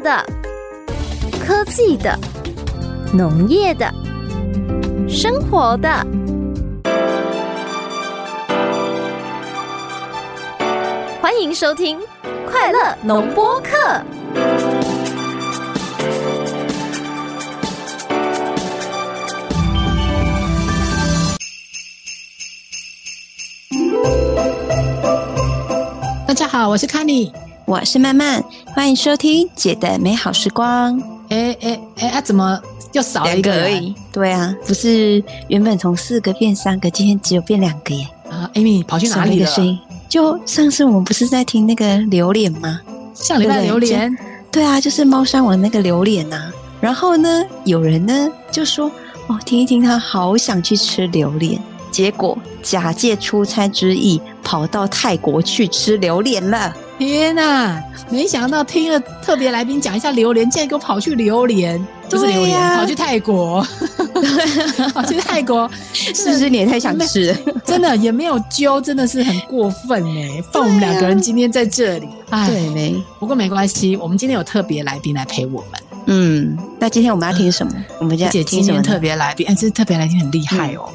的、科技的、农业的、生活的。欢迎收听《快乐农播课》。大家好，我是 k 妮，我是曼曼，欢迎收听姐的美好时光。哎哎哎啊，怎么又少了一个而已？对啊，不是原本从四个变三个，今天只有变两个耶。啊，Amy 跑去哪里了？就上次我们不是在听那个榴莲吗？像榴榴莲？对啊，就是猫山王那个榴莲呐。然后呢，有人呢就说哦，听一听，他好想去吃榴莲。结果假借出差之意，跑到泰国去吃榴莲了。天呐！没想到听了特别来宾讲一下榴莲，竟然给我跑去榴莲，不是榴莲，跑去泰国，跑去泰国，是不是你也太想吃？真的也没有揪，真的是很过分哎！放我们两个人今天在这里，对没？不过没关系，我们今天有特别来宾来陪我们。嗯，那今天我们要听什么？我们姐今天特别来宾，哎，这特别来宾很厉害哦。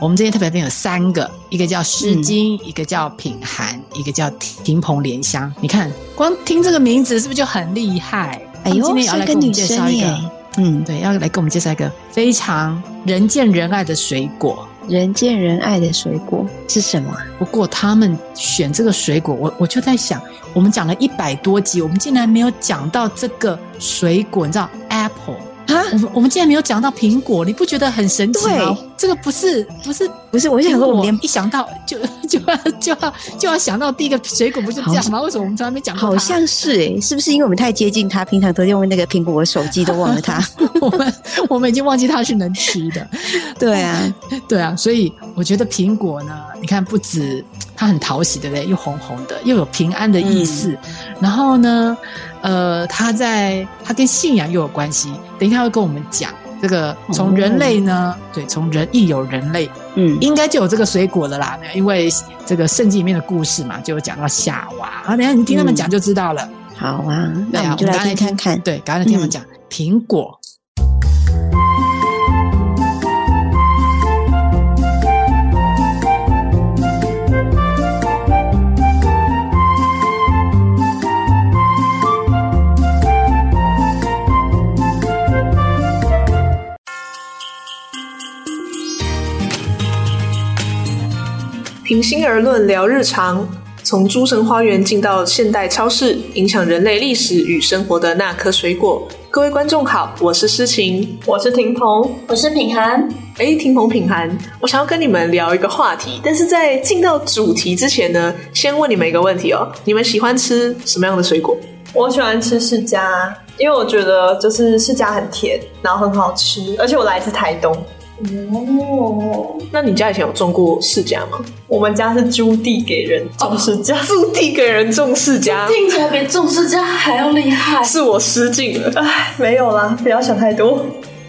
我们这些特别来宾有三个，一个叫诗经，一个叫品涵，一个叫亭蓬莲香。你看，光听这个名字是不是就很厉害？哎呦，今天要来跟我们介绍一个，嗯，对，要来跟我们介绍一个非常人见人爱的水果。人见人爱的水果是什么？不过他们选这个水果，我我就在想，我们讲了一百多集，我们竟然没有讲到这个水果，你知道？Apple。啊，我们我们竟然没有讲到苹果，你不觉得很神奇吗？这个不是不是不是，我想说，我们连一想到就就要就要就要想到第一个水果，不就这样吗？为什么我们从来没讲过？好像是哎，是不是因为我们太接近它，平常都用那个苹果手机，都忘了它？我们我们已经忘记它是能吃的。对啊，对啊，所以我觉得苹果呢，你看不止它很讨喜，对不对？又红红的，又有平安的意思，然后呢？呃，他在他跟信仰又有关系，等一下会跟我们讲这个。从人类呢，对，从人亦有人类，嗯，应该就有这个水果的啦。因为这个圣经里面的故事嘛，就有讲到夏娃。啊，等下你听他们讲就知道了。好啊，那我们就来听看看。对，赶紧听他们讲苹果。平心而论，聊日常，从诸神花园进到现代超市，影响人类历史与生活的那颗水果。各位观众好，我是诗晴，我是婷鹏，我是品涵。哎，婷鹏、品涵，我想要跟你们聊一个话题，但是在进到主题之前呢，先问你们一个问题哦：你们喜欢吃什么样的水果？我喜欢吃释迦，因为我觉得就是释迦很甜，然后很好吃，而且我来自台东。哦，那你家以前有种过释迦吗？我们家是租地给人种释迦，租地给人种释迦，听起来比种释迦还要厉害。是我失敬了，唉，没有啦，不要想太多。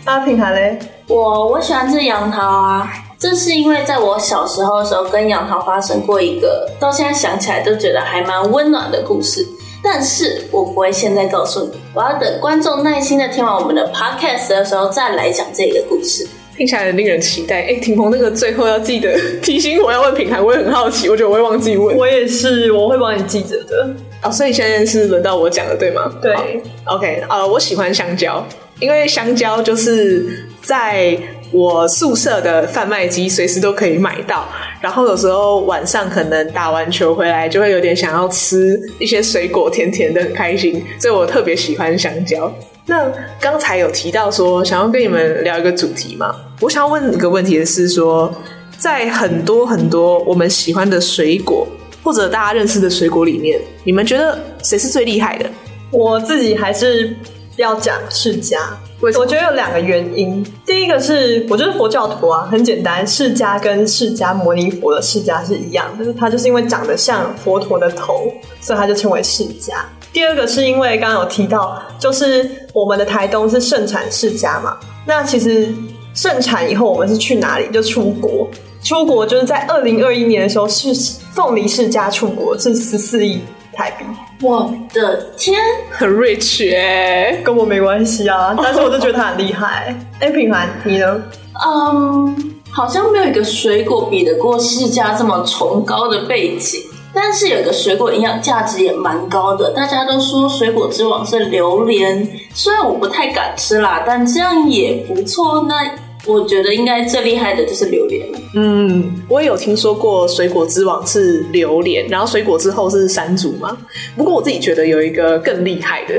阿品还嘞？我我喜欢吃杨桃啊，这是因为在我小时候的时候跟杨桃发生过一个，到现在想起来都觉得还蛮温暖的故事。但是我不会现在告诉你，我要等观众耐心的听完我们的 podcast 的时候再来讲这个故事。听起来很令人期待。哎，霆鹏，那个最后要记得 提醒我要问品牌，我也很好奇，我觉得我会忘记问。我也是，我会帮你记着的。哦，所以现在是轮到我讲了，对吗？对。OK，呃，我喜欢香蕉，因为香蕉就是在我宿舍的贩卖机随时都可以买到。然后有时候晚上可能打完球回来，就会有点想要吃一些水果，甜甜的，很开心。所以我特别喜欢香蕉。那刚才有提到说想要跟你们聊一个主题嘛？我想要问一个问题的是说，在很多很多我们喜欢的水果或者大家认识的水果里面，你们觉得谁是最厉害的？我自己还是要讲释迦。我觉得有两个原因，第一个是我觉得佛教徒啊，很简单，释迦跟释迦摩尼佛的释迦是一样，就是它就是因为长得像佛陀的头，所以它就称为释迦。第二个是因为刚刚有提到，就是我们的台东是盛产世家嘛。那其实盛产以后，我们是去哪里？就出国。出国就是在二零二一年的时候，是凤梨世家出国是十四亿台币。我的天，很 rich 哎，跟我没关系啊，但是我就觉得他很厉害。哎，品涵，你呢？嗯，好像没有一个水果比得过世家这么崇高的背景。但是有个水果营养价值也蛮高的，大家都说水果之王是榴莲，虽然我不太敢吃啦，但这样也不错。那我觉得应该最厉害的就是榴莲。嗯，我也有听说过水果之王是榴莲，然后水果之后是山竹嘛。不过我自己觉得有一个更厉害的，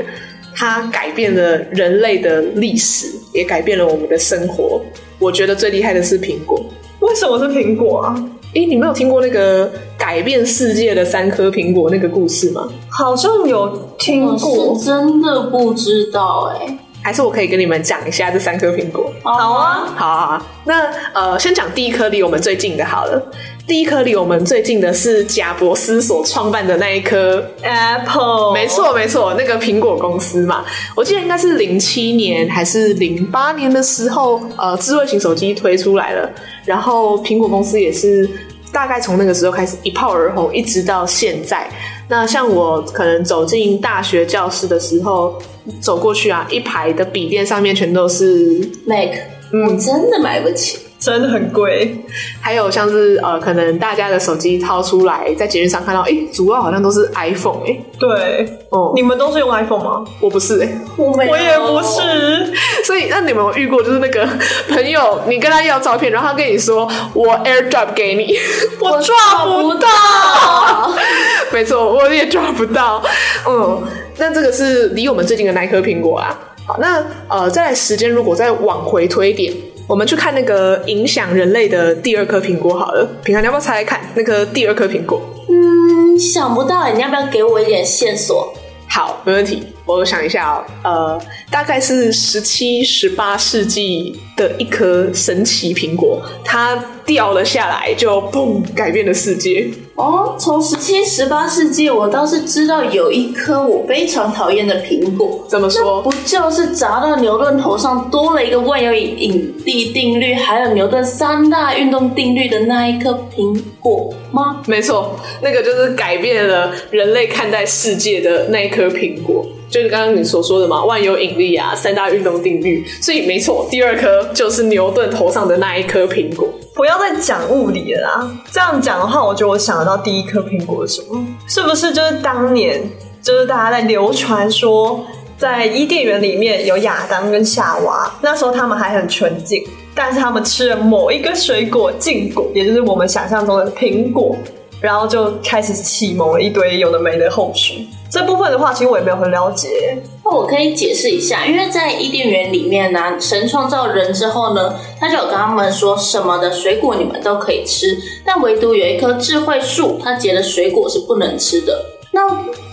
它改变了人类的历史，也改变了我们的生活。我觉得最厉害的是苹果。为什么是苹果啊？哎，你没有听过那个改变世界的三颗苹果那个故事吗？好像有听过，真的不知道哎。还是我可以跟你们讲一下这三颗苹果。好啊，好啊。那呃，先讲第一颗离我们最近的好了。第一颗离我们最近的是贾伯斯所创办的那一颗 Apple。没错，没错，那个苹果公司嘛。我记得应该是零七年还是零八年的时候，呃，智慧型手机推出来了，然后苹果公司也是大概从那个时候开始一炮而红，一直到现在。那像我可能走进大学教室的时候，走过去啊，一排的笔电上面全都是 Mac，我真的买不起。真的很贵，还有像是呃，可能大家的手机掏出来，在节日上看到，哎，主要好像都是 iPhone，哎，对，哦，你们都是用 iPhone 吗？我不是，哎，我我也不是，所以那你们有遇过就是那个朋友，你跟他要照片，然后他跟你说我 AirDrop 给你，我抓不到，没错，我也抓不到，嗯，那这个是离我们最近的那颗苹果啊。好，那呃，再来时间如果再往回推一点。我们去看那个影响人类的第二颗苹果好了，平常你要不要猜猜看那颗第二颗苹果？嗯，想不到，你要不要给我一点线索？好，没问题。我想一下哦，呃，大概是十七、十八世纪的一颗神奇苹果，它掉了下来，就砰，改变了世界。哦，从十七、十八世纪，我倒是知道有一颗我非常讨厌的苹果。怎么说？不就是砸到牛顿头上多了一个万有引力定律，还有牛顿三大运动定律的那一颗苹果吗？没错，那个就是改变了人类看待世界的那一颗苹果。就是刚刚你所说的嘛，万有引力啊，三大运动定律，所以没错，第二颗就是牛顿头上的那一颗苹果。不要再讲物理了啦，这样讲的话，我觉得我想得到第一颗苹果是什么？是不是就是当年就是大家在流传说，在伊甸园里面有亚当跟夏娃，那时候他们还很纯净，但是他们吃了某一个水果禁果，也就是我们想象中的苹果，然后就开始启蒙了一堆有的没的后续。这部分的话，其实我也没有很了解。那我可以解释一下，因为在伊甸园里面呢，神创造人之后呢，他就有跟他们说，什么的水果你们都可以吃，但唯独有一棵智慧树，它结的水果是不能吃的。那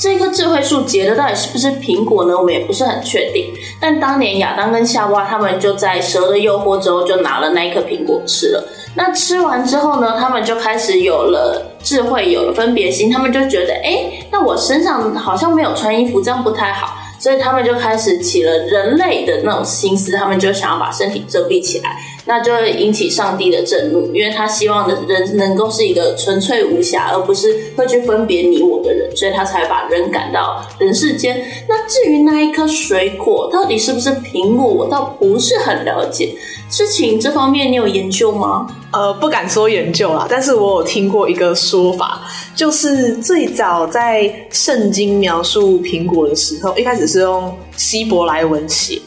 这棵智慧树结的到底是不是苹果呢？我们也不是很确定。但当年亚当跟夏娃他们就在蛇的诱惑之后，就拿了那一颗苹果吃了。那吃完之后呢，他们就开始有了智慧，有了分别心。他们就觉得，哎，那我身上好像没有穿衣服，这样不太好。所以他们就开始起了人类的那种心思，他们就想要把身体遮蔽起来，那就会引起上帝的震怒，因为他希望的人能够是一个纯粹无瑕，而不是会去分别你我的人，所以他才把人赶到人世间。那至于那一颗水果到底是不是苹果，我倒不是很了解。事情这方面你有研究吗？呃，不敢说研究啦，但是我有听过一个说法，就是最早在圣经描述苹果的时候，一开始是用希伯来文写。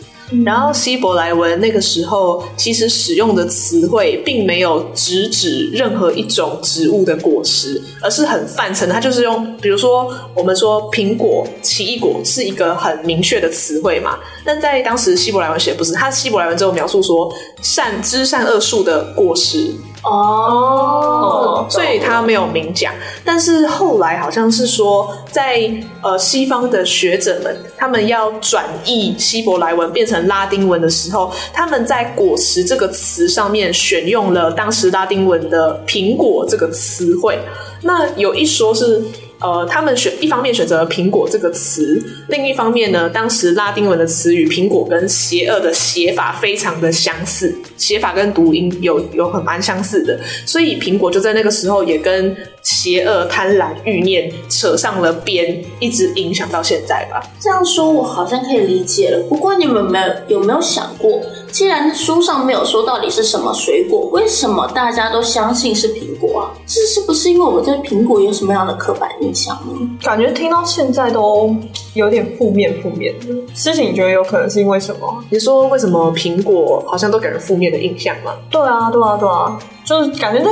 然后希伯来文那个时候其实使用的词汇并没有直指任何一种植物的果实，而是很泛称。它就是用，比如说我们说苹果、奇异果是一个很明确的词汇嘛。但在当时希伯来文写不是，它希伯来文只有描述说善知善恶树的果实。哦，所以他没有明讲，但是后来好像是说，在呃西方的学者们，他们要转译希伯来文变成拉丁文的时候，他们在果实这个词上面选用了当时拉丁文的苹果这个词汇。那有一说是。呃，他们选一方面选择了“苹果”这个词，另一方面呢，当时拉丁文的词语“苹果”跟邪恶的写法非常的相似，写法跟读音有有很蛮相似的，所以“苹果”就在那个时候也跟邪恶、贪婪、欲念扯上了边，一直影响到现在吧。这样说，我好像可以理解了。不过，你们没有有没有想过，既然书上没有说到底是什么水果，为什么大家都相信是苹果啊？这是不是因为我们对苹果有什么样的刻板印象呢？感觉听到现在都有点负面负面的事情，你觉得有可能是因为什么？你说为什么苹果好像都给人负面的印象吗？对啊，对啊，对啊，就是感觉在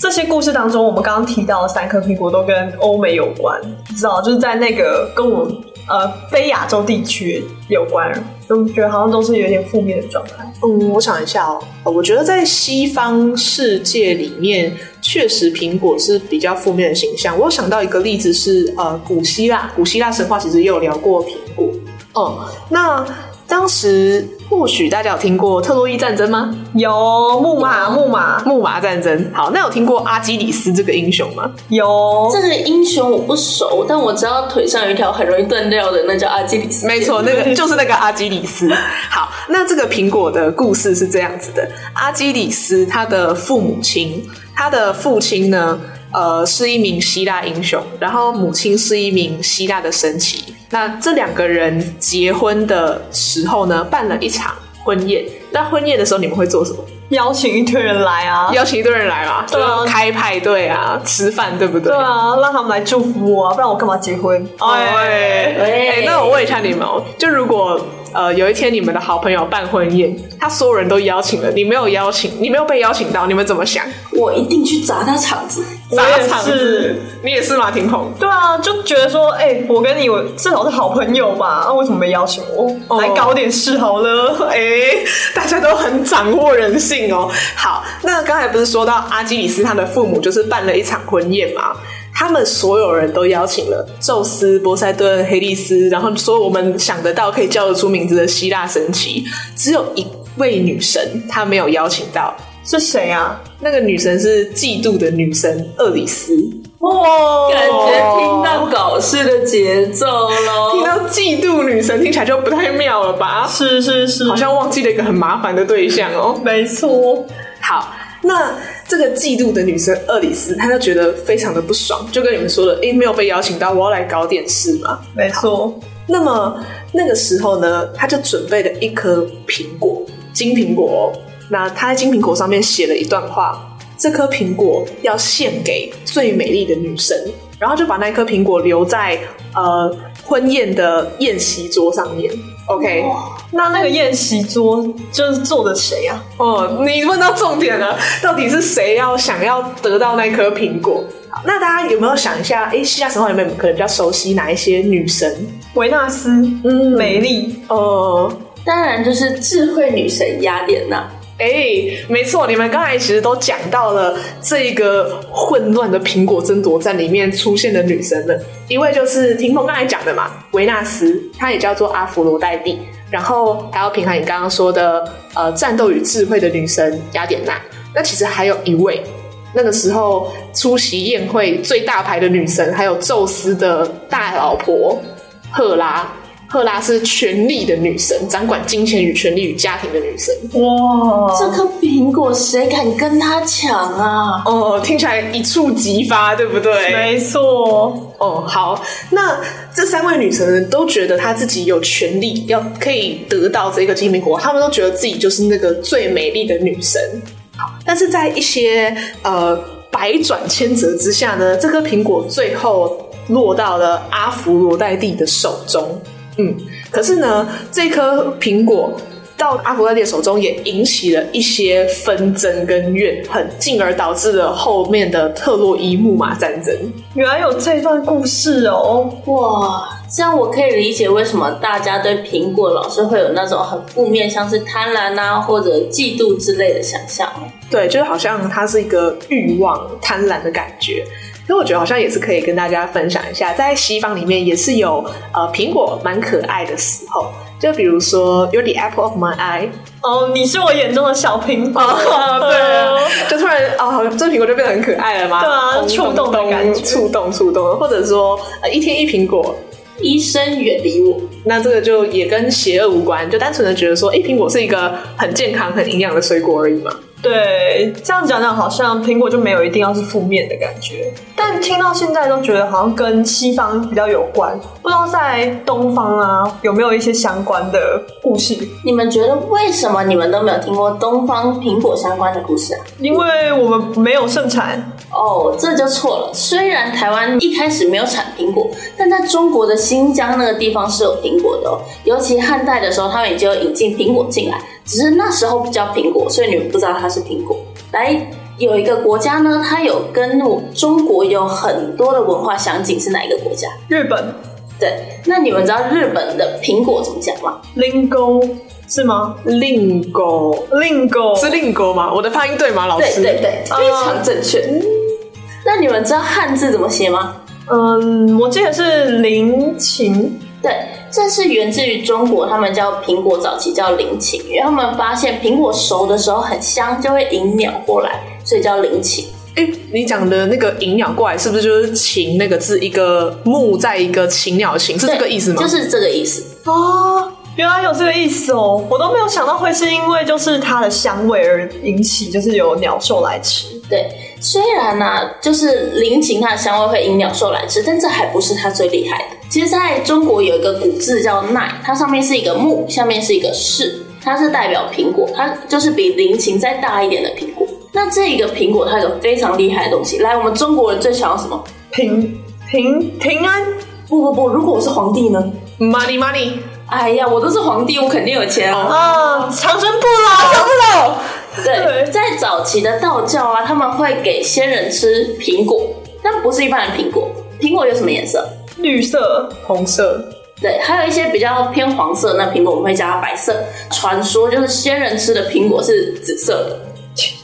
这些故事当中，我们刚刚提到的三颗苹果都跟欧美有关，你知道，就是在那个跟我们呃非亚洲地区有关，就觉得好像都是有点负面的状态。嗯，我想一下哦，我觉得在西方世界里面，确实苹果是比较负面的形象。我想到一个例子是，呃，古希腊，古希腊神话其实也有聊过苹果。嗯，那当时或许大家有听过特洛伊战争吗？有木马，木马木马战争。好，那有听过阿基里斯这个英雄吗？有这个英雄我不熟，但我知道腿上有一条很容易断掉的，那叫阿基里斯腱。没错，那个 就是那个阿基里斯。好，那这个苹果的故事是这样子的：阿基里斯他的父母亲，他的父亲呢，呃，是一名希腊英雄，然后母亲是一名希腊的神祇。那这两个人结婚的时候呢，办了一场婚宴。那婚宴的时候，你们会做什么？邀请一堆人来啊，邀请一堆人来嘛，对啊就开派对啊，吃饭，对不对？对啊，让他们来祝福我啊，不然我干嘛结婚？哎，喂哎，那我问一下你们哦，就如果呃有一天你们的好朋友办婚宴，他所有人都邀请了，你没有邀请，你没有被邀请到，你们怎么想？我一定去砸他场子。砸我也场是子，你也是吗？婷鹏？对啊，就觉得说，哎、我跟你我至少是好朋友吧，那、为什么没邀请我？哦来搞点事好了。哎，大家都很掌握人性哦。好，那刚才不是说到阿基里斯他的父母就是办了一场婚宴嘛？他们所有人都邀请了宙斯、波塞顿、黑利斯，然后所有我们想得到可以叫得出名字的希腊神祇，只有一位女神她没有邀请到。是谁啊？那个女神是嫉妒的女神厄里斯，哇，感觉听到搞事的节奏喽。听到嫉妒女神听起来就不太妙了吧？是是是，好像忘记了一个很麻烦的对象哦。没错。好，那这个嫉妒的女生厄里斯，她就觉得非常的不爽，就跟你们说的，诶，没有被邀请到，我要来搞点事嘛。没错，那么那个时候呢，她就准备了一颗苹果，金苹果、哦。那她在金苹果上面写了一段话，这颗苹果要献给最美丽的女神，然后就把那颗苹果留在呃婚宴的宴席桌上面。OK，那那个宴席桌就是坐的谁啊？哦，你问到重点了，到底是谁要想要得到那颗苹果？好，那大家有没有想一下？诶，希腊神话里面可能比较熟悉哪一些女神？维纳斯，嗯美丽，呃，当然就是智慧女神雅典娜。哎，没错，你们刚才其实都讲到了这一个混乱的苹果争夺战里面出现的女神们，一位就是霆锋刚才讲的嘛，维纳斯，她也叫做阿佛罗代蒂，然后还有平衡你刚刚说的呃战斗与智慧的女神雅典娜，那其实还有一位。那个时候出席宴会最大牌的女神，还有宙斯的大老婆赫拉。赫拉是权力的女神，掌管金钱与权力与家庭的女神。哇，这颗苹果谁敢跟她抢啊？哦，听起来一触即发，对不对？没错，哦，好，那这三位女神呢，都觉得她自己有权利要可以得到这个金苹果，她们都觉得自己就是那个最美丽的女神。好，但是在一些呃百转千折之下呢，这颗苹果最后落到了阿芙罗代蒂的手中。嗯，可是呢，这颗苹果到阿芙罗代蒂手中，也引起了一些纷争跟怨恨，进而导致了后面的特洛伊木马战争。原来有这段故事哦。哇，这样我可以理解为什么大家对苹果老是会有那种很负面，像是贪婪啊或者嫉妒之类的想象。对，就是好像它是一个欲望、贪婪的感觉。所以我觉得好像也是可以跟大家分享一下，在西方里面也是有呃苹果蛮可爱的时候，就比如说 You're the apple of my eye，哦，你是我眼中的小苹果，对啊，就突然哦，这苹果就变得很可爱了嘛，对啊咚触动的感觉触动触动，或者说呃一天一苹果，医生远离我，那这个就也跟邪恶无关，就单纯的觉得说，哎，苹果是一个很健康、很营养的水果而已嘛。对，这样讲讲好像苹果就没有一定要是负面的感觉，但听到现在都觉得好像跟西方比较有关，不知道在东方啊有没有一些相关的故事？你们觉得为什么你们都没有听过东方苹果相关的故事啊？因为我们没有盛产哦，这就错了。虽然台湾一开始没有产苹果，但在中国的新疆那个地方是有苹果的哦。尤其汉代的时候，他们已经有引进苹果进来。只是那时候不叫苹果，所以你们不知道它是苹果。来，有一个国家呢，它有跟中国有很多的文化相近，是哪一个国家？日本。对，那你们知道日本的苹果怎么讲吗？lingo 是吗？lingo lingo 是 lingo 吗？我的发音对吗，老师？对对对，非常正确。那你们知道汉字怎么写吗？嗯，我记得是林琴。对，这是源自于中国，他们叫苹果早期叫林禽，因为他们发现苹果熟的时候很香，就会引鸟过来，所以叫林禽。哎，你讲的那个引鸟过来，是不是就是“禽”那个字，一个木在一个禽鸟“禽”，是这个意思吗？就是这个意思哦，原来有这个意思哦，我都没有想到会是因为就是它的香味而引起，就是有鸟兽来吃。对，虽然呢，就是林禽它的香味会引鸟兽来吃，但这还不是它最厉害的。其实，在中国有一个古字叫“奈”，它上面是一个木，下面是一个士，它是代表苹果，它就是比菱形再大一点的苹果。那这一个苹果，它有个非常厉害的东西。来，我们中国人最想要什么？平平平安？不不不，如果我是皇帝呢？Money money！哎呀，我都是皇帝，我肯定有钱啊！啊，长生不老，长不老。对，在早期的道教啊，他们会给仙人吃苹果，但不是一般的苹果。苹果有什么颜色？绿色、红色，对，还有一些比较偏黄色。那苹果我们会加白色。传说就是仙人吃的苹果是紫色的。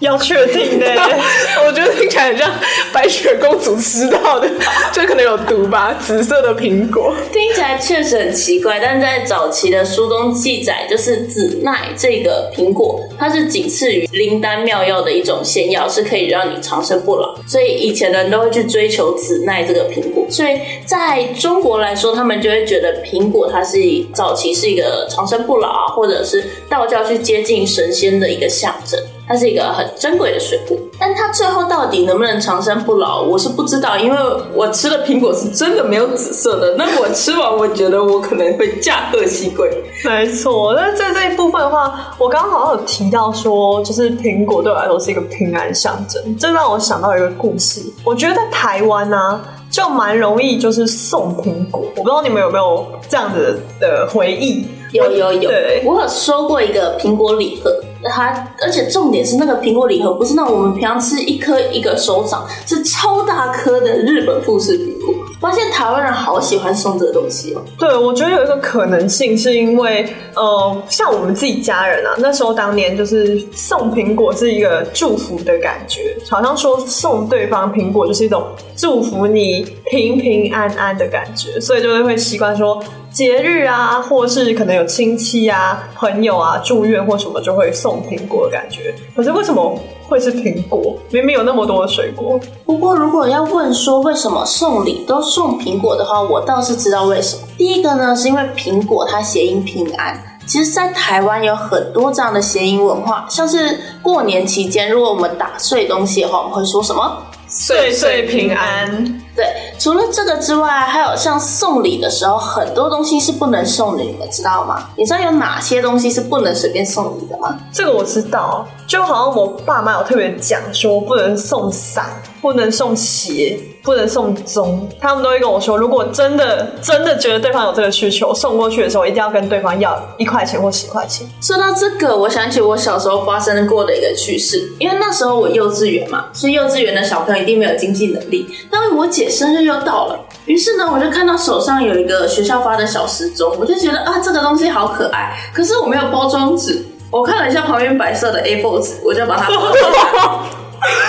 要确定的，我觉得听起来很像白雪公主吃到的，就可能有毒吧。紫色的苹果听起来确实很奇怪，但在早期的书中记载，就是紫奈这个苹果，它是仅次于灵丹妙药的一种仙药，是可以让你长生不老。所以以前的人都会去追求紫奈这个苹果。所以在中国来说，他们就会觉得苹果它是早期是一个长生不老啊，或者是道教去接近神仙的一个象征。它是一个很珍贵的水果，但它最后到底能不能长生不老，我是不知道，因为我吃的苹果是真的没有紫色的。那我吃完，我觉得我可能会驾鹤西归。没错，那在这一部分的话，我刚刚好像有提到说，就是苹果对我来说是一个平安象征，这让我想到一个故事。我觉得在台湾呢，就蛮容易就是送苹果，我不知道你们有没有这样子的回忆？有有有，我有收过一个苹果礼盒。它，而且重点是那个苹果礼盒不是那我们平常吃一颗一个手掌，是超大颗的日本富士苹果。发现台湾人好喜欢送这个东西哦。对，我觉得有一个可能性是因为，呃，像我们自己家人啊，那时候当年就是送苹果是一个祝福的感觉，好像说送对方苹果就是一种祝福你平平安安的感觉，所以就会会习惯说。节日啊，或是可能有亲戚啊、朋友啊住院或什么，就会送苹果的感觉。可是为什么会是苹果？明明有那么多的水果。不过如果要问说为什么送礼都送苹果的话，我倒是知道为什么。第一个呢，是因为苹果它谐音平安。其实，在台湾有很多这样的谐音文化，像是过年期间，如果我们打碎东西的话，我们会说什么？岁岁平安。对，除了这个之外，还有像送礼的时候，很多东西是不能送的，你们知道吗？你知道有哪些东西是不能随便送礼的吗？这个我知道，就好像我爸妈有特别讲说，不能送伞，不能送鞋。不能送钟，他们都会跟我说，如果真的真的觉得对方有这个需求，送过去的时候一定要跟对方要一块钱或十块钱。说到这个，我想起我小时候发生过的一个趣事，因为那时候我幼稚园嘛，所以幼稚园的小朋友一定没有经济能力。当我姐生日又到了，于是呢，我就看到手上有一个学校发的小时钟，我就觉得啊，这个东西好可爱。可是我没有包装纸，我看了一下旁边白色的 A4 纸，我就把它包起来，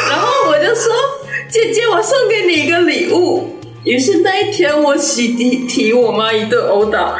然后我就说。姐姐，我送给你一个礼物。于是那一天，我洗涤提我妈一顿殴打。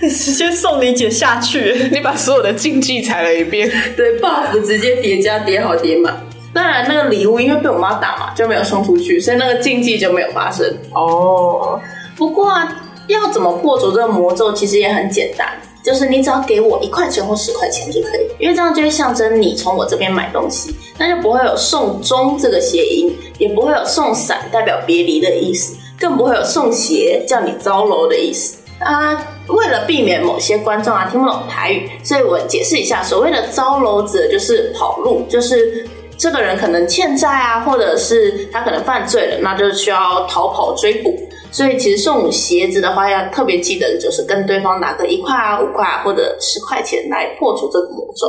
你直接送你姐下去，你把所有的禁忌踩了一遍。对，buff 直接叠加叠好叠满。当然，那个礼物因为被我妈打嘛，就没有送出去，所以那个禁忌就没有发生。哦。不过啊，要怎么破除这个魔咒，其实也很简单。就是你只要给我一块钱或十块钱就可以，因为这样就会象征你从我这边买东西，那就不会有送钟这个谐音，也不会有送伞代表别离的意思，更不会有送鞋叫你糟楼的意思啊。为了避免某些观众啊听不懂台语，所以我解释一下，所谓的糟楼指的就是跑路，就是这个人可能欠债啊，或者是他可能犯罪了，那就需要逃跑追捕。所以其实送鞋子的话，要特别记得，就是跟对方拿个一块啊、五块啊或者十块钱来破除这个魔咒。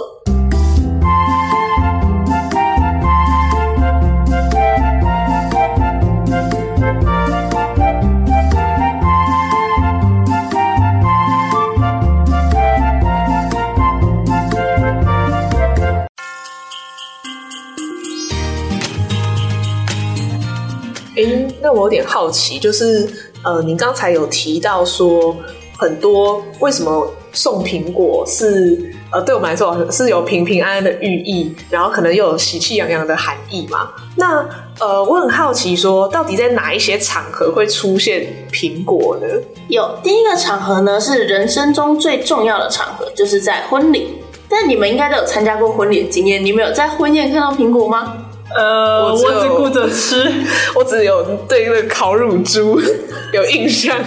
那我有点好奇，就是呃，您刚才有提到说很多为什么送苹果是呃，对我们来说是有平平安安的寓意，然后可能又有喜气洋洋的含义嘛？那呃，我很好奇，说到底在哪一些场合会出现苹果呢？有第一个场合呢，是人生中最重要的场合，就是在婚礼。但你们应该都有参加过婚礼的经验，你们有在婚宴看到苹果吗？呃，我只顾着吃，我只有对那个烤乳猪有印象，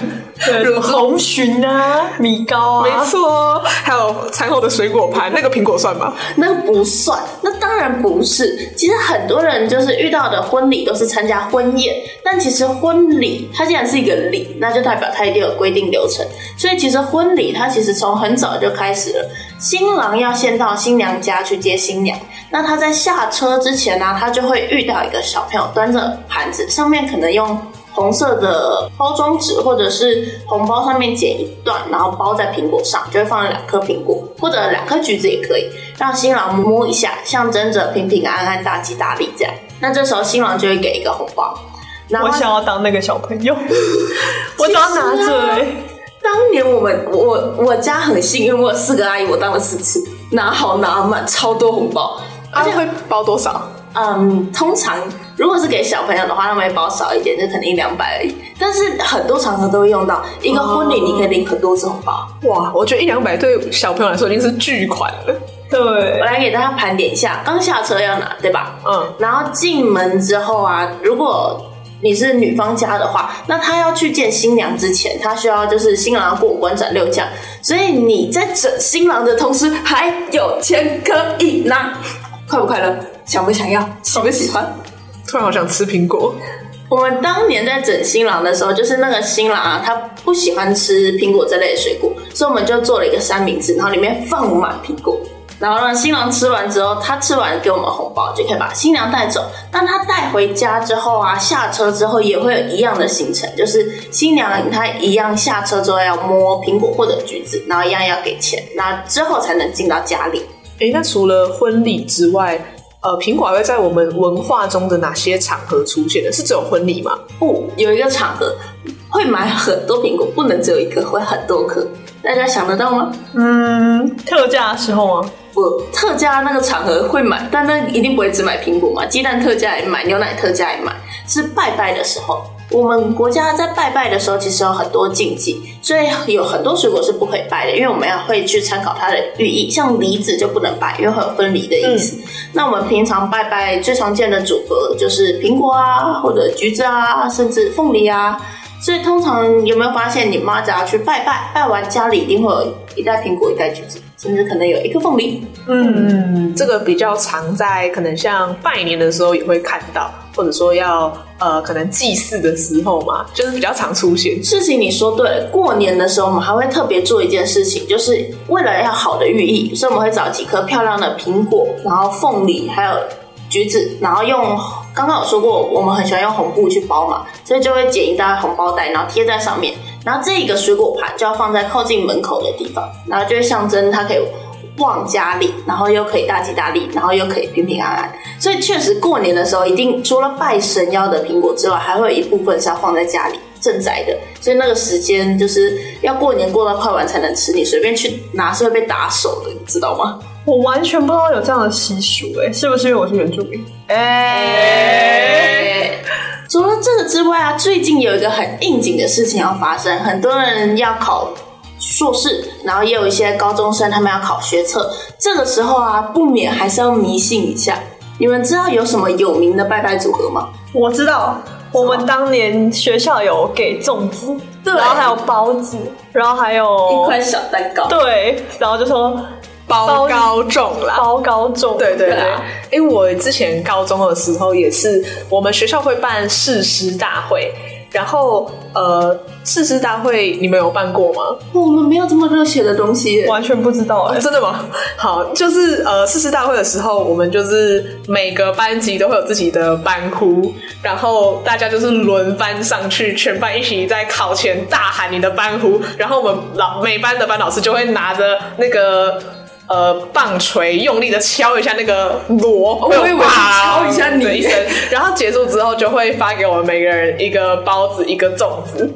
乳红鲟啊，米糕啊，没错，还有餐后的水果盘，那个苹果算吗？那个不算，那当然不是。其实很多人就是遇到的婚礼都是参加婚宴，但其实婚礼它既然是一个礼，那就代表它一定有规定流程。所以其实婚礼它其实从很早就开始了，新郎要先到新娘家去接新娘。那他在下车之前呢，他就会遇到一个小朋友端着盘子，上面可能用红色的包装纸或者是红包上面剪一段，然后包在苹果上，就会放了两颗苹果或者两颗橘子也可以，让新郎摸一下，象征着平平安安、大吉大利这样。那这时候新郎就会给一个红包。我想要当那个小朋友，我只要拿着。当年我们我我家很幸运，我有四个阿姨，我当了四次，拿好拿满，超多红包。而且会包多少？嗯，通常如果是给小朋友的话，他们会包少一点，就可能一两百而已。但是很多场合都会用到，一个婚礼你可以领很多次红包。哇，我觉得一两百对小朋友来说已经是巨款了。对，我来给大家盘点一下，刚下车要拿，对吧？嗯。然后进门之后啊，如果你是女方家的话，那他要去见新娘之前，他需要就是新郎过五关斩六将，所以你在整新郎的同时还有钱可以拿。快不快乐？想不想要？喜不喜欢？突然好想吃苹果。我们当年在整新郎的时候，就是那个新郎啊，他不喜欢吃苹果这类的水果，所以我们就做了一个三明治，然后里面放满苹果，然后让新郎吃完之后，他吃完给我们红包，就可以把新娘带走。当他带回家之后啊，下车之后也会有一样的行程，就是新娘她一样下车之后要摸苹果或者橘子，然后一样要给钱，那之后才能进到家里。哎，那除了婚礼之外，呃，苹果还会在我们文化中的哪些场合出现的？是只有婚礼吗？不，有一个场合会买很多苹果，不能只有一个，会很多颗。大家想得到吗？嗯，特价的时候吗？不，特价那个场合会买，但那一定不会只买苹果嘛，鸡蛋特价也买，牛奶特价也买，是拜拜的时候。我们国家在拜拜的时候，其实有很多禁忌，所以有很多水果是不可以拜的，因为我们要会去参考它的寓意。像梨子就不能拜，因为会有分离的意思。那我们平常拜拜最常见的组合就是苹果啊，或者橘子啊，甚至凤梨啊。所以通常有没有发现，你妈只要去拜拜，拜完家里一定会有一袋苹果，一袋橘子。甚至可能有一颗凤梨，嗯，这个比较常在可能像拜年的时候也会看到，或者说要呃可能祭祀的时候嘛，就是比较常出现。事情你说对了，过年的时候我们还会特别做一件事情，就是为了要好的寓意，所以我们会找几颗漂亮的苹果，然后凤梨还有橘子，然后用刚刚有说过，我们很喜欢用红布去包嘛，所以就会剪一大红包袋，然后贴在上面。然后这个水果盘就要放在靠近门口的地方，然后就会象征它可以旺家里，然后又可以大吉大利，然后又可以平平安安。所以确实过年的时候，一定除了拜神妖的苹果之外，还会有一部分是要放在家里镇宅的。所以那个时间就是要过年过到快完才能吃，你随便去拿是会被打手的，你知道吗？我完全不知道有这样的习俗，哎，是不是因为我是原住民？哎。除了这个之外啊，最近有一个很应景的事情要发生，很多人要考硕士，然后也有一些高中生，他们要考学测。这个时候啊，不免还是要迷信一下。你们知道有什么有名的拜拜组合吗？我知道，我们当年学校有给粽子，然后还有包子，然后还有一块小蛋糕。对，然后就说包高中啦，包高中。对对对，因为我之前高中的时候也是，我们学校会办誓师大会。然后，呃，誓师大会你们有办过吗？我们没有这么热血的东西，完全不知道哎，真的吗？好，就是呃，誓师大会的时候，我们就是每个班级都会有自己的班呼，然后大家就是轮番上去，全班一起在考前大喊你的班呼，然后我们老每班的班老师就会拿着那个。呃，棒槌用力的敲一下那个锣，我以为敲一下你一声，然后结束之后就会发给我们每个人一个包子，一个粽子，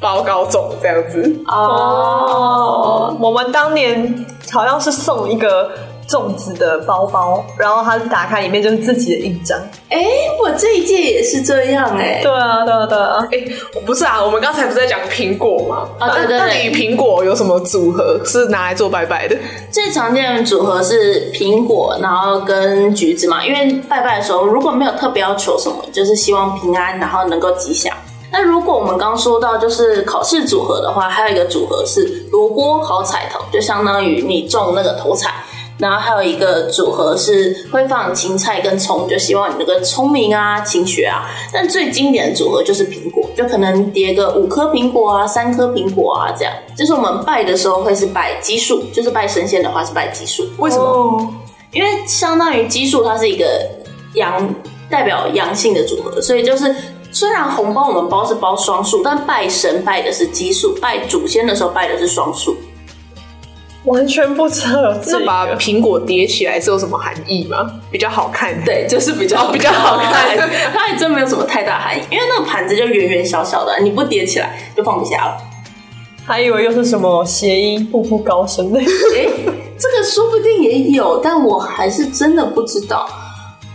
包高粽这样子。哦，我们当年好像是送一个。粽子的包包，然后它打开里面就是自己的印章。哎，我这一届也是这样哎。对啊，对啊，对啊。哎，不是啊，我们刚才不是在讲苹果吗？啊，对对对。到底苹果有什么组合是拿来做拜拜的？最常见的组合是苹果，然后跟橘子嘛。因为拜拜的时候如果没有特别要求什么，就是希望平安，然后能够吉祥。那如果我们刚说到就是考试组合的话，还有一个组合是萝卜好彩头，就相当于你中那个头彩。然后还有一个组合是会放芹菜跟葱，就希望你那个聪明啊、勤学啊。但最经典的组合就是苹果，就可能叠个五颗苹果啊、三颗苹果啊这样。就是我们拜的时候会是拜奇数，就是拜神仙的话是拜奇数。为什么？因为相当于奇数它是一个阳，代表阳性的组合，所以就是虽然红包我们包是包双数，但拜神拜的是奇数，拜祖先的时候拜的是双数。完全不知道，那把苹果叠起来是有什么含义吗？比较好看，对，就是比较比较好看。它还真没有什么太大含义，因为那个盘子就圆圆小小的，你不叠起来就放不下了。还以为又是什么谐音步步高升的，哎，这个说不定也有，但我还是真的不知道。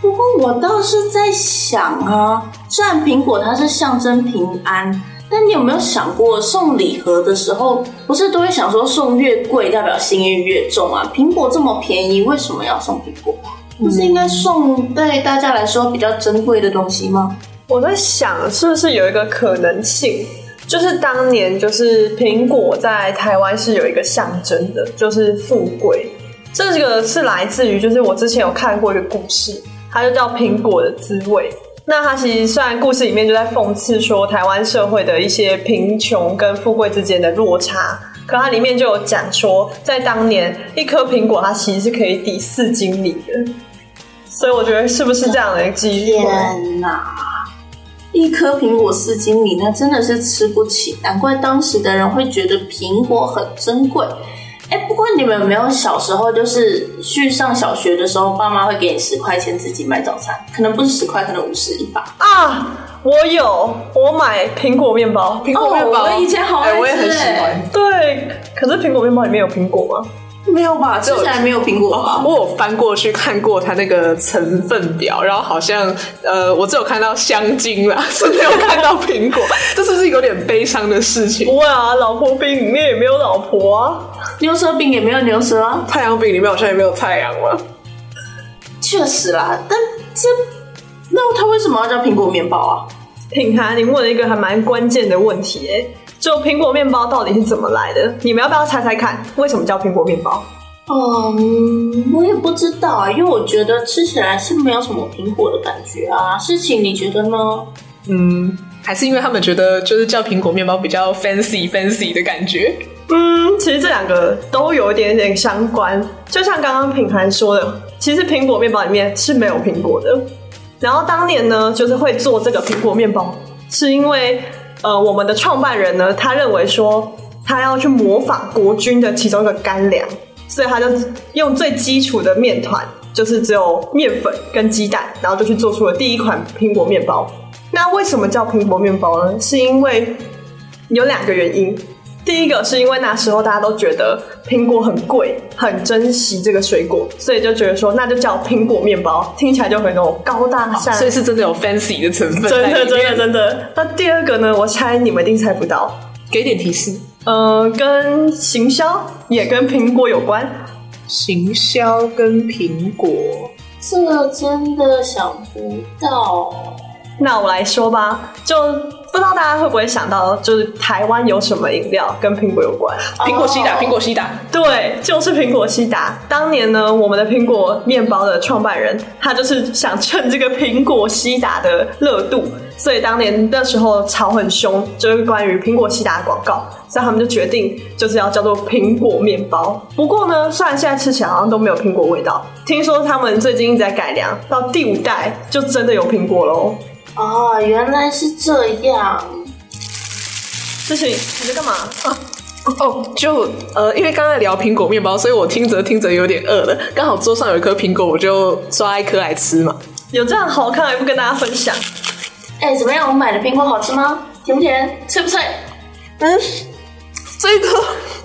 不过我倒是在想啊，虽然苹果它是象征平安。但你有没有想过，送礼盒的时候，不是都会想说送越贵代表心意越重啊？苹果这么便宜，为什么要送苹果？不是应该送对大家来说比较珍贵的东西吗？我在想，是不是有一个可能性，就是当年就是苹果在台湾是有一个象征的，就是富贵。这个是来自于，就是我之前有看过一个故事，它就叫《苹果的滋味》。那他其实虽然故事里面就在讽刺说台湾社会的一些贫穷跟富贵之间的落差，可它里面就有讲说，在当年一颗苹果它其实是可以抵四斤米的，所以我觉得是不是这样的机会？天哪，一颗苹果四斤米，那真的是吃不起，难怪当时的人会觉得苹果很珍贵。哎，不过你们有没有小时候就是去上小学的时候，爸妈会给你十块钱自己买早餐？可能不是十块，可能五十一百啊。我有，我买苹果面包，苹果面包，我以前好爱吃，我也很喜欢。对，可是苹果面包里面有苹果吗？没有吧，吃起来没有苹果吧？我有翻过去看过它那个成分表，然后好像呃，我只有看到香精啦，是没有看到苹果，这是不是有点悲伤的事情？不会啊，老婆饼里面也没有老婆啊，牛舌饼也没有牛舌啊，太阳饼里面好像也没有太阳嘛。确实啦，但这那它为什么要叫苹果面包啊？品涵，你问了一个还蛮关键的问题诶。就苹果面包到底是怎么来的？你们要不要猜猜看？为什么叫苹果面包？嗯，我也不知道啊，因为我觉得吃起来是没有什么苹果的感觉啊。事情你觉得呢？嗯，还是因为他们觉得就是叫苹果面包比较 fancy fancy 的感觉。嗯，其实这两个都有一点点相关。就像刚刚品涵说的，其实苹果面包里面是没有苹果的。然后当年呢，就是会做这个苹果面包，是因为。呃，我们的创办人呢，他认为说他要去模仿国军的其中一个干粮，所以他就用最基础的面团，就是只有面粉跟鸡蛋，然后就去做出了第一款苹果面包。那为什么叫苹果面包呢？是因为有两个原因。第一个是因为那时候大家都觉得苹果很贵，很珍惜这个水果，所以就觉得说那就叫苹果面包，听起来就很那种高大上，所以是真的有 fancy 的成分。真的，真的，真的。那第二个呢？我猜你们一定猜不到，给点提示。呃，跟行销也跟苹果有关。行销跟苹果，这真的想不到。那我来说吧，就不知道大家会不会想到，就是台湾有什么饮料跟苹果有关？苹果西打，苹果西打，对，就是苹果西打。当年呢，我们的苹果面包的创办人，他就是想趁这个苹果西打的热度，所以当年那时候吵很凶，就是关于苹果西打的广告，所以他们就决定就是要叫做苹果面包。不过呢，虽然现在吃起来好像都没有苹果味道，听说他们最近一直在改良，到第五代就真的有苹果喽。哦，原来是这样。事情你在干嘛？哦，就呃，因为刚才聊苹果面包，所以我听着听着有点饿了。刚好桌上有一颗苹果，我就抓一颗来吃嘛。有这样好看还不跟大家分享？哎，怎么样？我买的苹果好吃吗？甜不甜？脆不脆？嗯，这一颗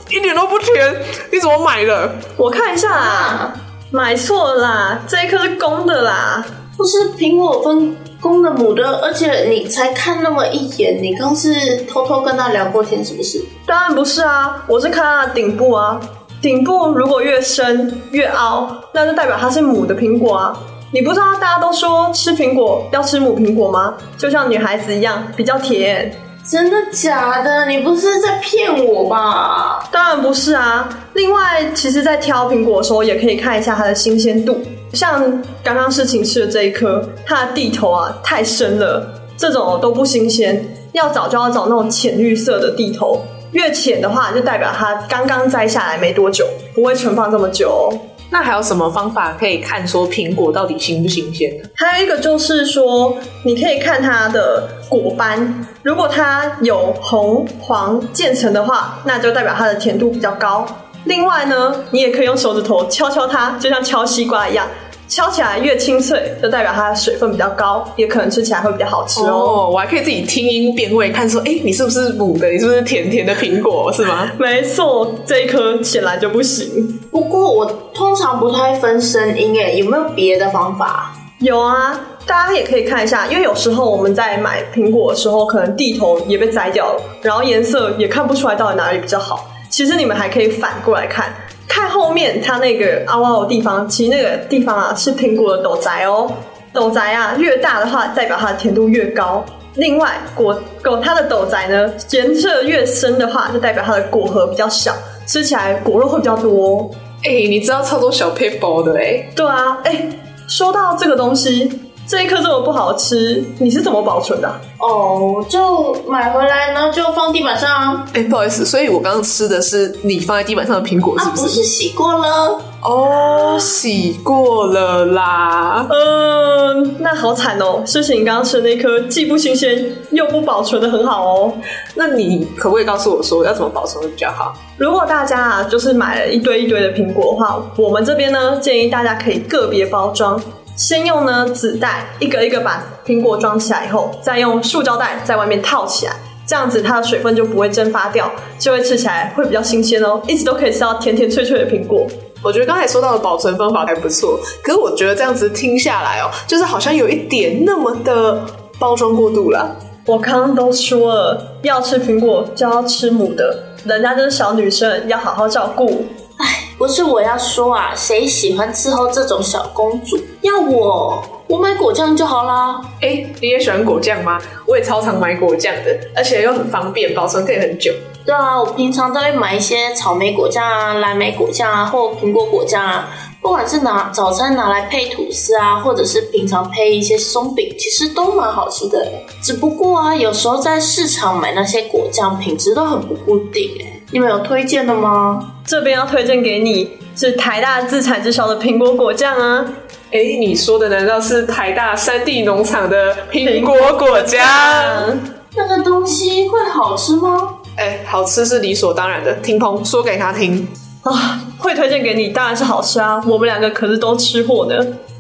一点都不甜，你怎么买的？我看一下啊，买错啦，这一颗是公的啦。不是苹果分公的母的，而且你才看那么一眼，你刚是偷偷跟他聊过天是不是？当然不是啊，我是看它的顶部啊，顶部如果越深越凹，那就代表它是母的苹果啊。你不知道大家都说吃苹果要吃母苹果吗？就像女孩子一样，比较甜。真的假的？你不是在骗我吧？当然不是啊。另外，其实，在挑苹果的时候，也可以看一下它的新鲜度。像刚刚事情吃的这一颗，它的地头啊太深了，这种都不新鲜。要找就要找那种浅绿色的地头，越浅的话，就代表它刚刚摘下来没多久，不会存放这么久哦。那还有什么方法可以看说苹果到底新不新鲜呢？还有一个就是说，你可以看它的果斑，如果它有红、黄渐层的话，那就代表它的甜度比较高。另外呢，你也可以用手指头敲敲它，就像敲西瓜一样，敲起来越清脆，就代表它的水分比较高，也可能吃起来会比较好吃哦。哦，我还可以自己听音辨味，看说，哎，你是不是母的？你是不是甜甜的苹果？是吗？没错，这一颗显然就不行。不过我通常不太分声音，哎，有没有别的方法？有啊，大家也可以看一下，因为有时候我们在买苹果的时候，可能地头也被摘掉了，然后颜色也看不出来到底哪里比较好。其实你们还可以反过来看，看后面它那个凹凹的地方，其实那个地方啊是苹果的斗宅哦。斗宅啊越大的话，代表它的甜度越高。另外果果它的斗宅呢，颜色越深的话，就代表它的果核比较小，吃起来果肉会比较多。哎，你知道超多小 paper 的哎？对啊，哎，说到这个东西。这一颗这么不好吃，你是怎么保存的？哦，就买回来，然后就放地板上。哎，不好意思，所以我刚刚吃的是你放在地板上的苹果，是不是？不是洗过了？哦，洗过了啦。嗯，那好惨哦。是不是你刚刚吃的那颗既不新鲜又不保存的很好哦。那你可不可以告诉我说要怎么保存会比较好？如果大家啊，就是买了一堆一堆的苹果的话，我们这边呢建议大家可以个别包装。先用呢纸袋一个一个把苹果装起来以后，再用塑胶袋在外面套起来，这样子它的水分就不会蒸发掉，就会吃起来会比较新鲜哦，一直都可以吃到甜甜脆脆的苹果。我觉得刚才说到的保存方法还不错，可是我觉得这样子听下来哦，就是好像有一点那么的包装过度了。我刚刚都说了，要吃苹果就要吃母的，人家就是小女生，要好好照顾。哎，不是我要说啊，谁喜欢伺候这种小公主？要我，我买果酱就好啦。哎，你也喜欢果酱吗？我也超常买果酱的，而且又很方便，保存可以很久。对啊，我平常都会买一些草莓果酱啊、蓝莓果酱啊，或苹果果酱啊。不管是拿早餐拿来配吐司啊，或者是平常配一些松饼，其实都蛮好吃的。只不过啊，有时候在市场买那些果酱，品质都很不固定。哎，你们有推荐的吗？这边要推荐给你是台大自产自销的苹果果酱啊！哎，你说的难道是台大山地农场的苹果果酱？那个东西会好吃吗？哎，好吃是理所当然的。听鹏说给他听啊，会推荐给你，当然是好吃啊！我们两个可是都吃货呢。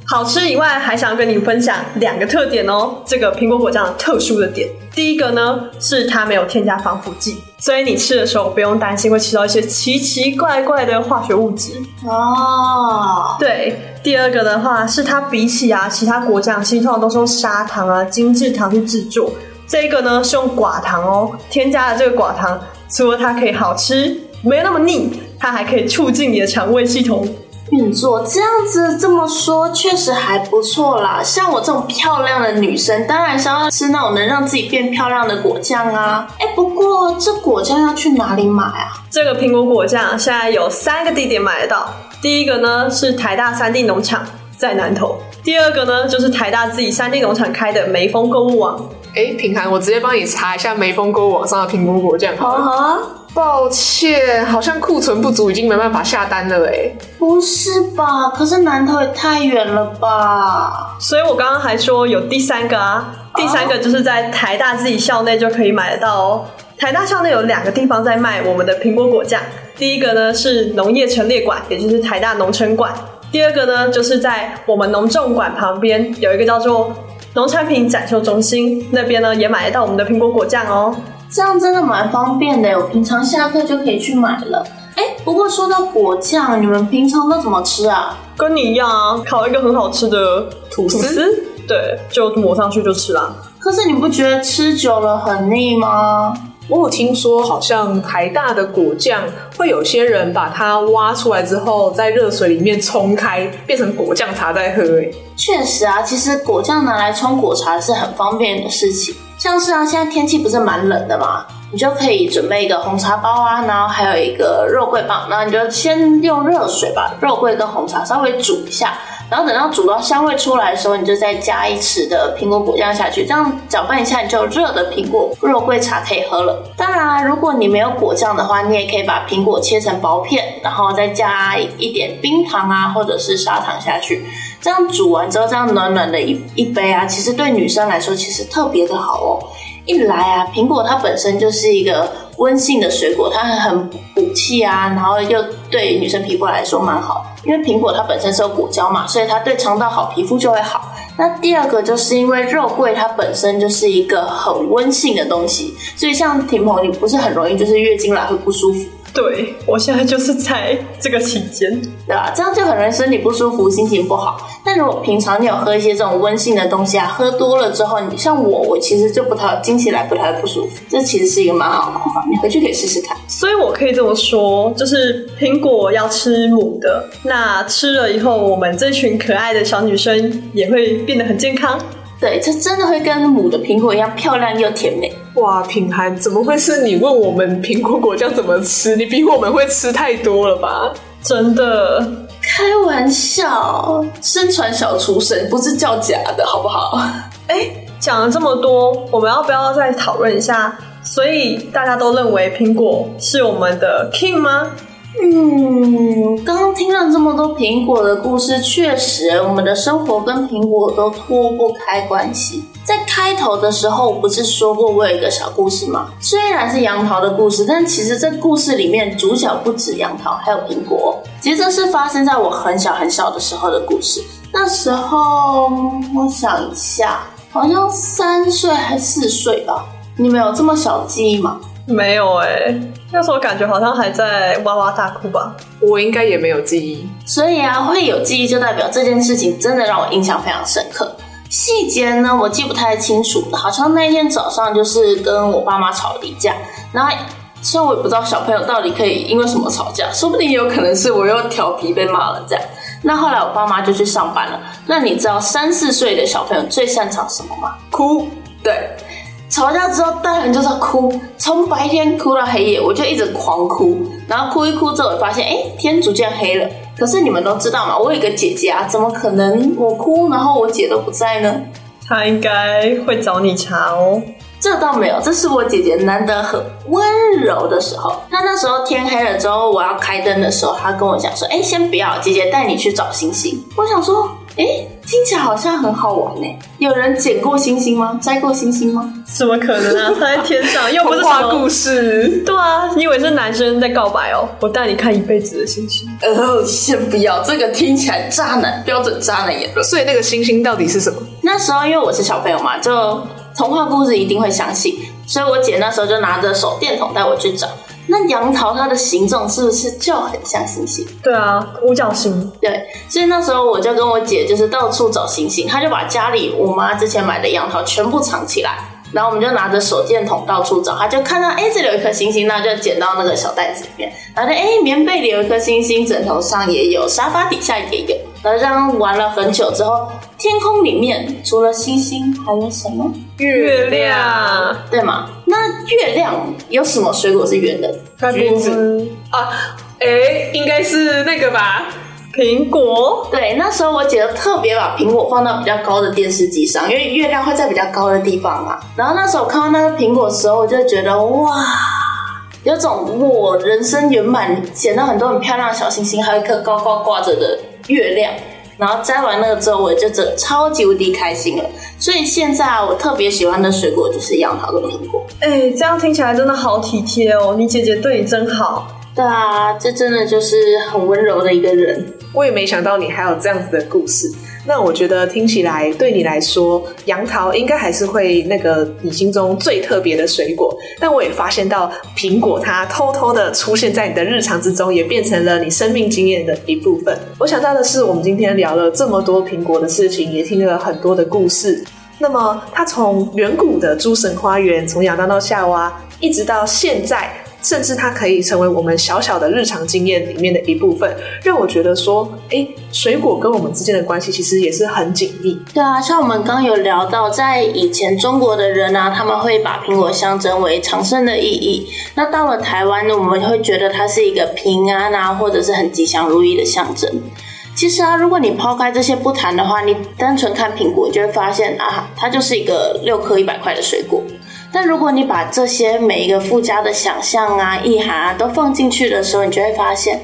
好吃以外，还想要跟你分享两个特点哦。这个苹果果酱特殊的点，第一个呢是它没有添加防腐剂，所以你吃的时候不用担心会吃到一些奇奇怪怪的化学物质哦。对，第二个的话是它比起啊其他果酱，其实通常都是用砂糖啊、精制糖去制作，这个呢是用寡糖哦，添加了这个寡糖，除了它可以好吃，没有那么腻，它还可以促进你的肠胃系统。运作这样子这么说，确实还不错啦。像我这种漂亮的女生，当然是要吃那种能让自己变漂亮的果酱啊。哎，不过这果酱要去哪里买啊？这个苹果果酱现在有三个地点买得到。第一个呢是台大三地农场，在南投；第二个呢就是台大自己三地农场开的梅峰购物网。哎，平涵，我直接帮你查一下梅峰购物网上的苹果果酱。好啊。抱歉，好像库存不足，已经没办法下单了哎。不是吧？可是南头也太远了吧？所以我刚刚还说有第三个啊，第三个就是在台大自己校内就可以买得到哦。台大校内有两个地方在卖我们的苹果果酱，第一个呢是农业陈列馆，也就是台大农城馆；第二个呢就是在我们农政馆旁边有一个叫做农产品展售中心，那边呢也买得到我们的苹果果酱哦。这样真的蛮方便的，我平常下课就可以去买了。哎，不过说到果酱，你们平常都怎么吃啊？跟你一样啊，烤一个很好吃的吐司，对，就抹上去就吃啦。可是你不觉得吃久了很腻吗？我有听说，好像台大的果酱会有些人把它挖出来之后，在热水里面冲开，变成果酱茶在喝。哎，确实啊，其实果酱拿来冲果茶是很方便的事情。像是啊，现在天气不是蛮冷的嘛，你就可以准备一个红茶包啊，然后还有一个肉桂棒，那你就先用热水把肉桂跟红茶稍微煮一下，然后等到煮到香味出来的时候，你就再加一匙的苹果果酱下去，这样搅拌一下，你就有热的苹果肉桂茶可以喝了。当然啊，如果你没有果酱的话，你也可以把苹果切成薄片，然后再加一点冰糖啊，或者是砂糖下去。这样煮完之后，这样暖暖的一一杯啊，其实对女生来说其实特别的好哦。一来啊，苹果它本身就是一个温性的水果，它很补气啊，然后又对女生皮肤来说蛮好。因为苹果它本身是有果胶嘛，所以它对肠道好，皮肤就会好。那第二个就是因为肉桂它本身就是一个很温性的东西，所以像婷鹏，你不是很容易就是月经来会不舒服。对我现在就是在这个期间，对吧？这样就很容易身体不舒服，心情不好。但如果平常你有喝一些这种温性的东西啊，喝多了之后，你像我，我其实就不太经起来不太不舒服。这其实是一个蛮好的方法，你回去可以试试看。所以我可以这么说，就是苹果要吃母的，那吃了以后，我们这群可爱的小女生也会变得很健康。对，它真的会跟母的苹果一样漂亮又甜美。哇，品涵，怎么会是你问我们苹果果酱怎么吃？你比我们会吃太多了吧？真的，开玩笑，身传小厨神不是叫假的，好不好？哎，讲了这么多，我们要不要再讨论一下？所以大家都认为苹果是我们的 king 吗？嗯，刚刚听了这么多苹果的故事，确实，我们的生活跟苹果都脱不开关系。在开头的时候，我不是说过我有一个小故事吗？虽然是杨桃的故事，但其实这故事里面主角不止杨桃，还有苹果。其实这是发生在我很小很小的时候的故事。那时候我想一下，好像三岁还四岁吧？你们有这么小记忆吗？没有哎。那时候感觉好像还在哇哇大哭吧，我应该也没有记忆。所以啊，会有记忆就代表这件事情真的让我印象非常深刻。细节呢，我记不太清楚，好像那天早上就是跟我爸妈吵了一架。然后，虽然我也不知道小朋友到底可以因为什么吵架，说不定也有可能是我又调皮被骂了这样。那后来我爸妈就去上班了。那你知道三四岁的小朋友最擅长什么吗？哭。对。吵架之后，大人就是哭，从白天哭到黑夜，我就一直狂哭。然后哭一哭之后，我发现，哎，天逐渐黑了。可是你们都知道嘛，我有个姐姐啊，怎么可能我哭，然后我姐都不在呢？她应该会找你查哦。这倒没有，这是我姐姐难得很温柔的时候。那那时候天黑了之后，我要开灯的时候，她跟我讲说：“哎，先不要，姐姐带你去找星星。”我想说。哎，听起来好像很好玩呢。有人捡过星星吗？摘过星星吗？怎么可能啊？它在天上，又不是画故事。对啊，你以为是男生在告白哦？我带你看一辈子的星星。呃，先不要，这个听起来渣男，标准渣男言论。所以那个星星到底是什么？那时候因为我是小朋友嘛，就童话故事一定会相信，所以我姐那时候就拿着手电筒带我去找。那杨桃它的形状是不是就很像星星？对啊，五角星。对，所以那时候我就跟我姐就是到处找星星，她就把家里我妈之前买的杨桃全部藏起来，然后我们就拿着手电筒到处找，她就看到哎这里有一颗星星，那就捡到那个小袋子里面，然后就哎棉被里有一颗星星，枕头上也有，沙发底下也有。然后这样玩了很久之后，天空里面除了星星还有什么？月亮，对吗？那月亮有什么水果是圆的？橘子啊，哎，应该是那个吧？苹果。对，那时候我姐特别把苹果放到比较高的电视机上，因为月亮会在比较高的地方嘛。然后那时候看到那个苹果的时候，我就觉得哇，有种我人生圆满，捡到很多很漂亮的小星星，还有一颗高高挂着的。月亮，然后摘完那个之后，我就真超级无敌开心了。所以现在我特别喜欢的水果就是杨桃跟苹果。哎，这样听起来真的好体贴哦！你姐姐对你真好。对啊，这真的就是很温柔的一个人。我也没想到你还有这样子的故事。那我觉得听起来对你来说，杨桃应该还是会那个你心中最特别的水果。但我也发现到苹果，它偷偷的出现在你的日常之中，也变成了你生命经验的一部分。我想到的是，我们今天聊了这么多苹果的事情，也听了很多的故事。那么，它从远古的诸神花园，从亚当到夏娃，一直到现在。甚至它可以成为我们小小的日常经验里面的一部分，让我觉得说，哎，水果跟我们之间的关系其实也是很紧密。对啊，像我们刚有聊到，在以前中国的人啊，他们会把苹果象征为长生的意义。那到了台湾呢，我们会觉得它是一个平安啊，或者是很吉祥如意的象征。其实啊，如果你抛开这些不谈的话，你单纯看苹果，就会发现啊，它就是一个六颗一百块的水果。但如果你把这些每一个附加的想象啊、意涵啊都放进去的时候，你就会发现，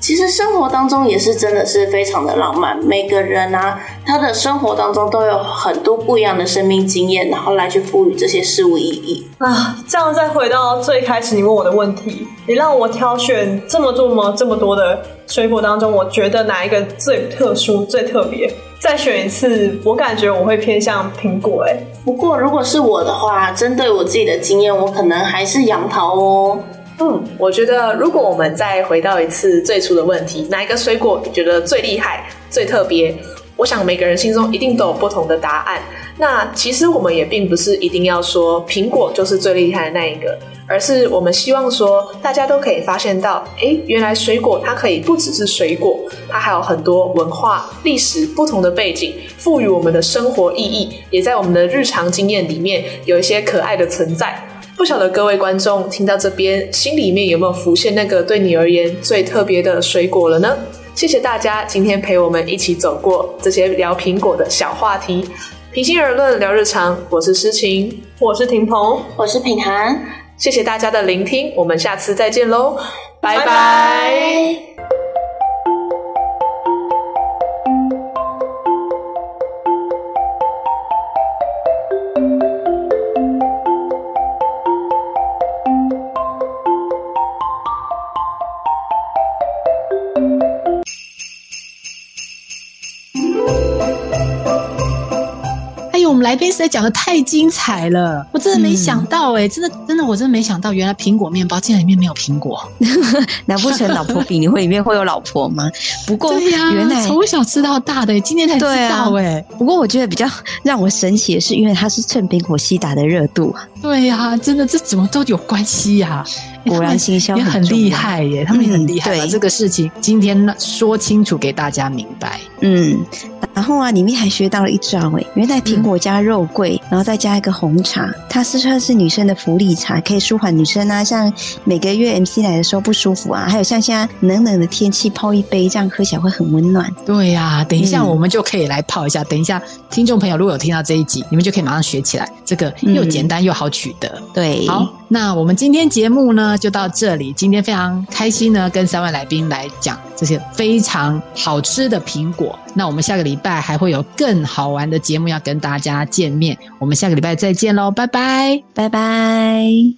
其实生活当中也是真的是非常的浪漫。每个人啊，他的生活当中都有很多不一样的生命经验，然后来去赋予这些事物意义啊。这样再回到最开始你问我的问题，你让我挑选这么多么这么多的水果当中，我觉得哪一个最特殊、最特别？再选一次，我感觉我会偏向苹果。哎，不过如果是我的话，针对我自己的经验，我可能还是杨桃哦。嗯，我觉得如果我们再回到一次最初的问题，哪一个水果你觉得最厉害、最特别？我想每个人心中一定都有不同的答案。那其实我们也并不是一定要说苹果就是最厉害的那一个。而是我们希望说，大家都可以发现到，哎，原来水果它可以不只是水果，它还有很多文化、历史不同的背景，赋予我们的生活意义，也在我们的日常经验里面有一些可爱的存在。不晓得各位观众听到这边，心里面有没有浮现那个对你而言最特别的水果了呢？谢谢大家今天陪我们一起走过这些聊苹果的小话题。平心而论，聊日常，我是诗晴，我是婷鹏，我是品涵。谢谢大家的聆听，我们下次再见喽，拜拜。实在讲的太精彩了，我真的没想到哎，真的真的我真的没想到，原来苹果面包竟然里面没有苹果，难不成老婆饼你会里面会有老婆吗？不过原来从小吃到大的，今天才知道哎。不过我觉得比较让我神奇的是，因为它是趁苹果西打的热度啊。对呀，真的这怎么都有关系呀？果然行销也很厉害耶，他们也很厉害，把这个事情今天说清楚给大家明白。嗯。然后啊，里面还学到了一招哎，原来苹果加肉桂，然后再加一个红茶，它是算是女生的福利茶，可以舒缓女生啊，像每个月 MC 来的时候不舒服啊，还有像现在冷冷的天气泡一杯，这样喝起来会很温暖。对呀，等一下我们就可以来泡一下。等一下，听众朋友如果有听到这一集，你们就可以马上学起来，这个又简单又好取得。对，好。那我们今天节目呢就到这里。今天非常开心呢，跟三位来宾来讲这些非常好吃的苹果。那我们下个礼拜还会有更好玩的节目要跟大家见面。我们下个礼拜再见喽，拜拜，拜拜。